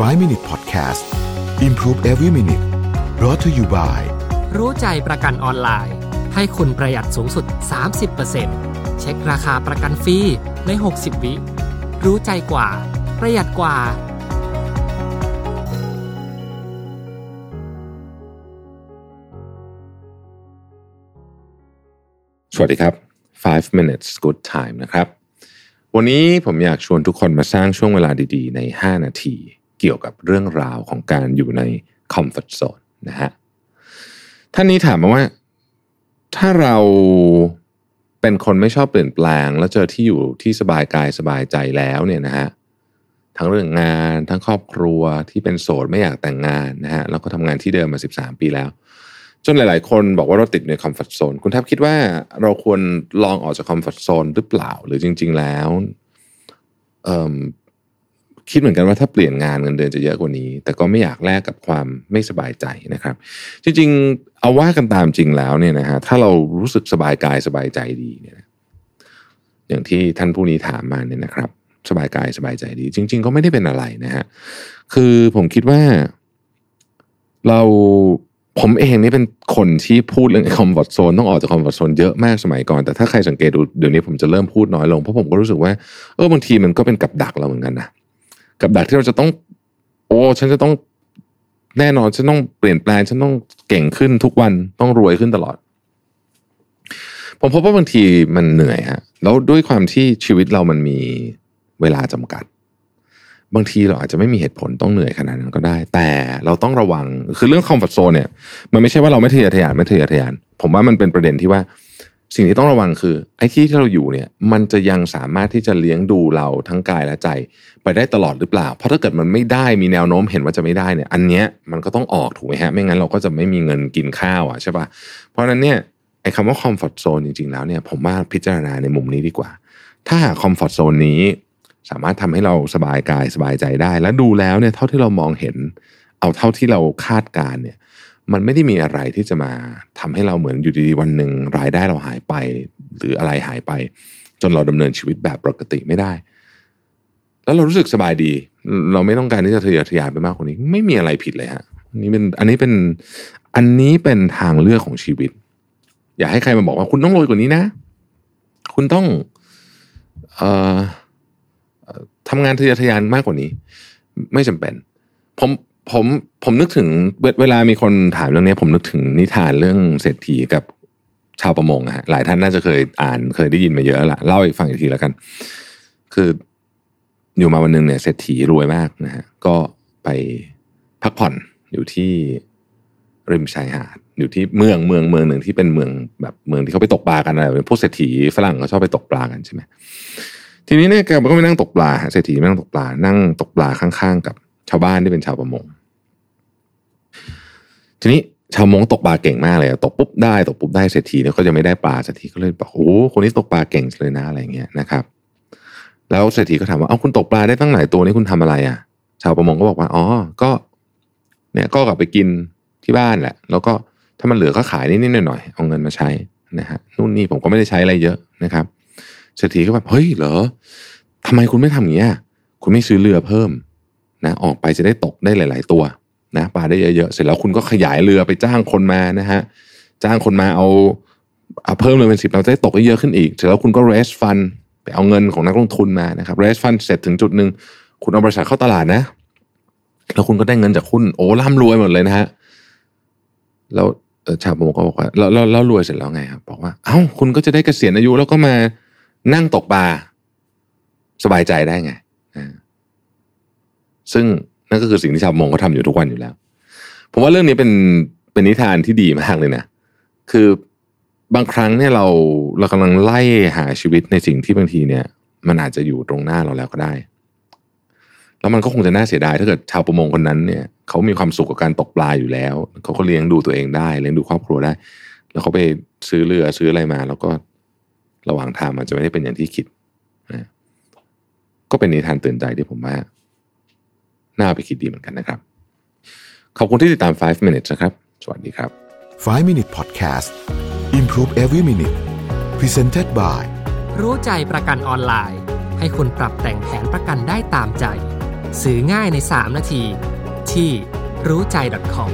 5 Minute Podcast Improve Every Minute brought to you by รู้ใจประกันออนไลน์ ให้คุณประหยัดสูงสุด 30%เช็คราคาประกันฟรีใน 60 วิ รู้ใจกว่า ประหยัดกว่า สวัสดีครับ 5 minutes good time นะครับ วันนี้ผมอยากชวนทุกคนมาสร้างช่วงเวลาดีๆ ใน 5 นาที เกี่ยวกับเรื่องราวของการอยู่ใน comfort zone นะฮะท่านนี้ถามมาว่า ถ้าเราเป็นคนไม่ชอบเปลี่ยนแปลง แล้วเจอที่อยู่ที่สบายกายสบายใจแล้วเนี่ยนะฮะทั้งเรื่องงานทั้งครอบครัวที่เป็นโสดไม่อยากแต่งงานนะฮะแล้วก็ทำงานที่เดิมมา 13 ปีแล้ว จนหลาย ๆ คนบอกว่าเราติดในคอมฟอร์ทโซนคุณทับคิดว่าเราควรลองออกจากคอมฟอร์ทโซนหรือเปล่า หรือจริง ๆ แล้วเคิดเหมือนกันว่าถ้าเปลี่ยนงานเงินเดือนจะเยอะกว่านี้ แต่ก็ไม่อยากแลกกับความไม่สบายใจนะครับ จริงๆ เอาว่ากันตามจริงแล้วเนี่ยนะฮะถ้าเรารู้สึกสบายกายสบายใจดีเนี่ยอย่างที่ท่านผู้นี้ถามมาเนี่ยนะครับ สบายกายสบายใจดี จริง ๆ ก็ไม่ได้เป็นอะไรนะฮะคือผมคิดว่า เราผมเองนี่เป็นคนที่พูดเรื่อง comfort zone ต้องออกจาก comfort zone เยอะมากสมัยก่อน แต่ถ้าใครสังเกตดูเดี๋ยวนี้ผมจะเริ่มพูดน้อยลง เพราะผมก็รู้สึกว่าเออบางทีมันก็เป็นกับดักเราเหมือนกันนะ กับดักที่เราจะต้อง โอ้ฉันจะต้องแน่นอนฉันต้องเปลี่ยนแปลงฉันต้องเก่งขึ้นทุกวันต้องรวยขึ้นตลอด ผมพบว่าบางทีมันเหนื่อยฮะแล้วด้วยความที่ชีวิตเรามันมีเวลาจำกัด บางทีเราอาจจะไม่มีเหตุผลต้องเหนื่อยขนาดนั้นก็ได้ แต่เราต้องระวังคือเรื่อง comfort zone เนี่ย มันไม่ใช่ว่าเราไม่ทะเยอทะยานไม่ทะเยอทะยาน ผมว่ามันเป็นประเด็นที่ว่า สิ่งที่ต้องระวังคือไอ้ที่ที่เราอยู่เนี่ยมันจะยังสามารถที่จะเลี้ยงดูเราทั้งกายและใจ ไปได้ตลอดหรือเปล่า เพราะถ้าเกิดมันไม่ได้มีแนวโน้มเห็นว่าจะไม่ได้เนี่ย อันเนี้ยมันก็ต้องออกถูกไหมฮะ ไม่งั้นเราก็จะไม่มีเงินกินข้าวอะใช่ปะเพราะนั้นเนี่ยไอ้คำว่า comfort zone จริงๆแล้วเนี่ยผมว่าพิจารณาในมุมนี้ดีกว่า ถ้าหากคอมฟอร์ทโซนนี้สามารถทำให้เราสบายกายสบายใจได้ และดูแล้วเนี่ยเท่าที่เรามองเห็น เอาเท่าที่เราคาดการณ์เนี่ย มันไม่ได้มีอะไรที่จะมาทำให้เราเหมือนอยู่ดีๆวันหนึ่งรายได้เราหายไป หรืออะไรหายไป จนเราดำเนินชีวิตแบบปกติไม่ได้ แล้วเรารู้สึกสบายดี เราไม่ต้องการที่จะทะเยอทะยานไปมากกว่านี้ ไม่มีอะไรผิดเลยฮะนนี้เป็นอันนี้เป็นอันนี้เป็นทางเลือกของชีวิต อย่าให้ใครมาบอกว่าคุณต้องรวยกว่านี้นะ คุณต้องเอ่อทำงานทะเยอทะยานมากกว่านี้ ไม่จำเป็นผม ผมผมนึกถึงเวลามีคนถามเรื่องนี้ ผมนึกถึงนิทานเรื่องเศรษฐีกับชาวประมงอะฮะหลายท่านน่าจะเคยอ่านเคยได้ยินมาเยอะละเล่าอีกฟังอีกทีแล้วกัน คืออยู่มาวันหนึ่งเนี่ยเศรษฐีรวยมากนะฮะก็ไปพักผ่อนอยู่ที่ริมชายหาดอยู่ที่เมืองเมืองเมืองหนึ่งที่เป็นเมืองแบบเมืองที่เขาไปตกปลากันอะไรพวกเศรษฐีฝรั่งเขาชอบไปตกปลากันใช่ไหมทีนี้เนี่ยแกก็ไปนั่งตกปลาเศรษฐีนั่งตกปลา นั่งตกปลาข้างๆกับ ชาวบ้านที่เป็นชาวประมง ทีนี้ชาวมงตกปลาเก่งมากเลยตกปุ๊บได้ตกปุ๊บได้เศรษฐีเนี่ยก็จะไม่ได้ปลาเศรษฐีก็เลยบอกโอ้คนนี้ตกปลาเก่งเลยนะอะไรเงี้ยนะครับ แล้วเศรษฐีก็ถามว่าเอ้าคุณตกปลาได้ตั้งหลายตัวนี่คุณทำอะไรอะ ชาวประมงก็บอกว่าอ๋อก็ เนี่ยก็กลับไปกินที่บ้านแหละ แล้วก็ถ้ามันเหลือก็ขายนิดๆหน่อยๆเอาเงินมาใช้นะฮะนู่นนี่ผมก็ไม่ได้ใช้อะไรเยอะนะครับเศรษฐีก็แบบเฮ้ยเหรอทำไมคุณไม่ทำอย่างนี้ยคุณไม่ซื้อเรือเพิ่ม นะออกไปจะได้ตกได้หลาย ๆ ตัวนะปลาได้เยอะๆเสร็จแล้วคุณก็ขยายเรือไปจ้างคนมานะฮะจ้างคนมาเอาเอาเพิ่มเลยเป็นสิบเราจะได้ตกได้เยอะขึ้นอีก เสร็จแล้วคุณก็ raise fund ไปเอาเงินของนักลงทุนมานะครับ raise fund เสร็จถึงจุดหนึ่งคุณเอาบริษัทเข้าตลาดนะ แล้วคุณก็ได้เงินจากหุ้นโอ้ร่ำรวยหมดเลยนะฮะแล้วชาวประมงก็บอกว่าแล้วแล้วรวยเสร็จแล้วไงครับบอกว่าเอ้าคุณก็จะได้เกษียณอายุแล้วก็มานั่งตกปลาสบายใจได้ไง ซึ่งนั่นก็คือสิ่งที่ชาวมงเขาทำอยู่ทุกวันอยู่แล้ว ผมว่าเรื่องนี้เป็นเป็นนิทานที่ดีมากเลยนะ คือบางครั้งเนี่ยเราเรากำลังไล่หาชีวิตในสิ่งที่บางทีเนี่ย มันอาจจะอยู่ตรงหน้าเราแล้วก็ได้ แล้วมันก็คงจะน่าเสียดายถ้าเกิดชาวประมงคนนั้นเนี่ยเขามีความสุขกับการตกปลาอยู่แล้วเขาก็เลี้ยงดูตัวเองได้เลี้ยงดูครอบครัวได้ แล้วเขาไปซื้อเรือซื้ออะไรมา แล้วก็ระหว่างทางมันจะไม่ได้เป็นอย่างที่คิดนะก็เป็นนิทานเตือนใจที่ผมว่า น่าไปคิดดีเหมือนกันนะครับ ขอบคุณที่ติดตาม 5 minutes นะครับ สวัสดีครับ 5 Minute Podcast Improve Every Minute Presented by รู้ใจประกันออนไลน์ ให้คุณปรับแต่งแผนประกันได้ตามใจ ซื้อง่ายใน 3 นาที ที่รู้ใจ .com